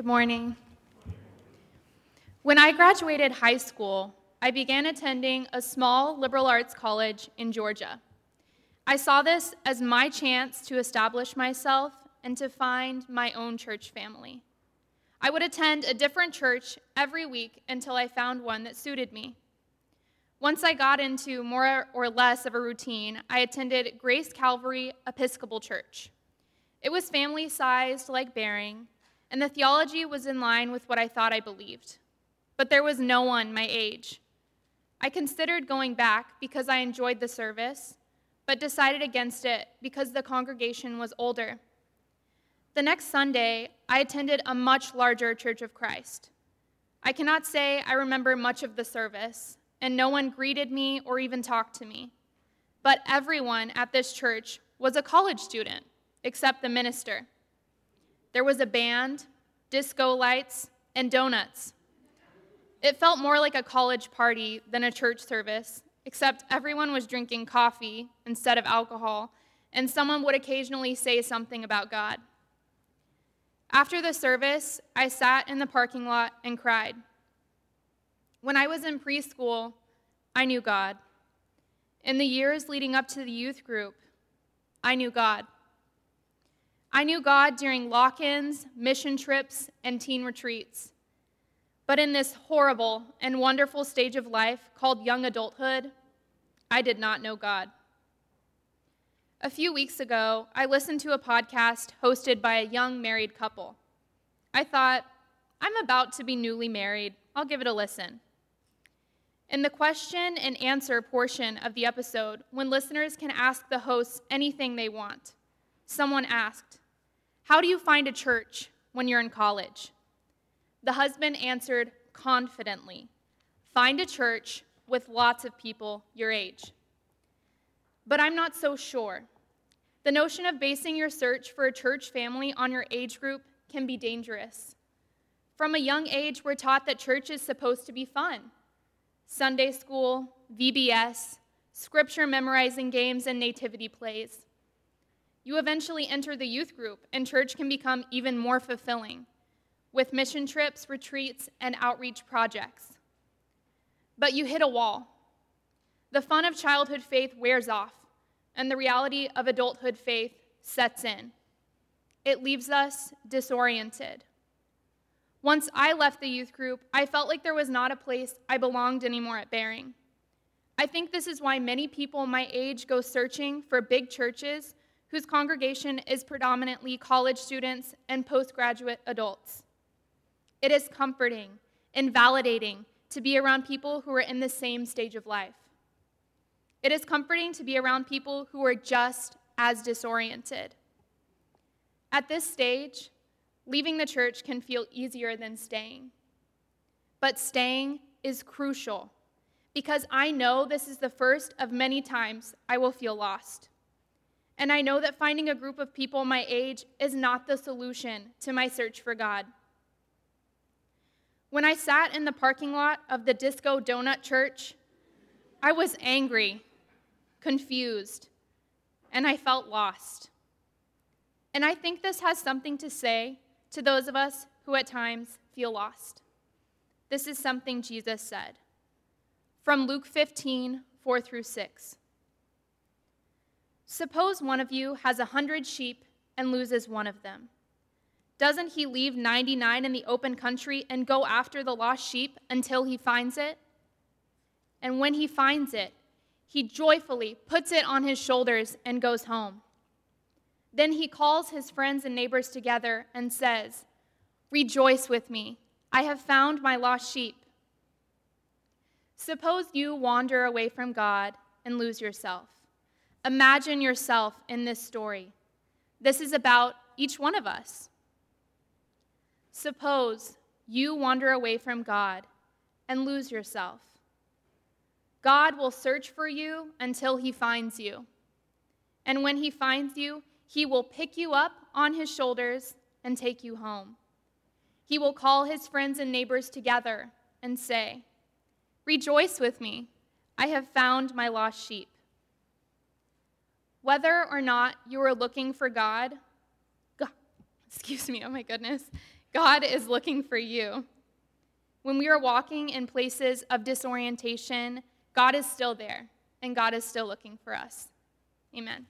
Good morning. When I graduated high school, I began attending a small liberal arts college in Georgia. I saw this as my chance to establish myself and to find my own church family. I would attend a different church every week until I found one that suited me. Once I got into more or less of a routine, I attended Grace Calvary Episcopal Church. It was family sized like Bearing, and the theology was in line with what I thought I believed. But there was no one my age. I considered going back because I enjoyed the service, but decided against it because the congregation was older. The next Sunday, I attended a much larger Church of Christ. I cannot say I remember much of the service, and no one greeted me or even talked to me. But everyone at this church was a college student, except the minister. There was a band, disco lights, and donuts. It felt more like a college party than a church service, except everyone was drinking coffee instead of alcohol, and someone would occasionally say something about God. After the service, I sat in the parking lot and cried. When I was in preschool, I knew God. In the years leading up to the youth group, I knew God. I knew God during lock ins, mission trips, and teen retreats. But in this horrible and wonderful stage of life called young adulthood, I did not know God. A few weeks ago, I listened to a podcast hosted by a young married couple. I thought, I'm about to be newly married. I'll give it a listen. In the question and answer portion of the episode, when listeners can ask the hosts anything they want, someone asked, How do you find a church when you're in college? The husband answered confidently, Find a church with lots of people your age. But I'm not so sure. The notion of basing your search for a church family on your age group can be dangerous. From a young age, we're taught that church is supposed to be fun Sunday school, VBS, scripture memorizing games, and nativity plays. You eventually enter the youth group, and church can become even more fulfilling with mission trips, retreats, and outreach projects. But you hit a wall. The fun of childhood faith wears off, and the reality of adulthood faith sets in. It leaves us disoriented. Once I left the youth group, I felt like there was not a place I belonged anymore at Bearing. I think this is why many people my age go searching for big churches whose congregation is predominantly college students and postgraduate adults. It is comforting and validating to be around people who are in the same stage of life. It is comforting to be around people who are just as disoriented. At this stage, Leaving the church can feel easier than staying. But staying is crucial because I know this is the first of many times I will feel lost. And I know that finding a group of people my age is not the solution to my search for God. When I sat in the parking lot of the Disco Donut Church, I was angry, confused, and I felt lost. And I think this has something to say to those of us who at times feel lost. This is something Jesus said from Luke 15, 4 through 6. Suppose one of you has a hundred sheep and loses one of them. Doesn't he leave 99 in the open country and go after the lost sheep until he finds it? And when he finds it, he joyfully puts it on his shoulders and goes home. Then he calls his friends and neighbors together and says, Rejoice with me, I have found my lost sheep. Suppose you wander away from God and lose yourself. Imagine yourself in this story. This is about each one of us. Suppose you wander away from God and lose yourself. God will search for you until he finds you. And when he finds you, he will pick you up on his shoulders and take you home. He will call his friends and neighbors together and say, Rejoice with me, I have found my lost sheep. Whether or not you are looking for God, God excuse me, oh my goodness. God is looking for you. When we are walking in places of disorientation, God is still there, and God is still looking for us. Amen.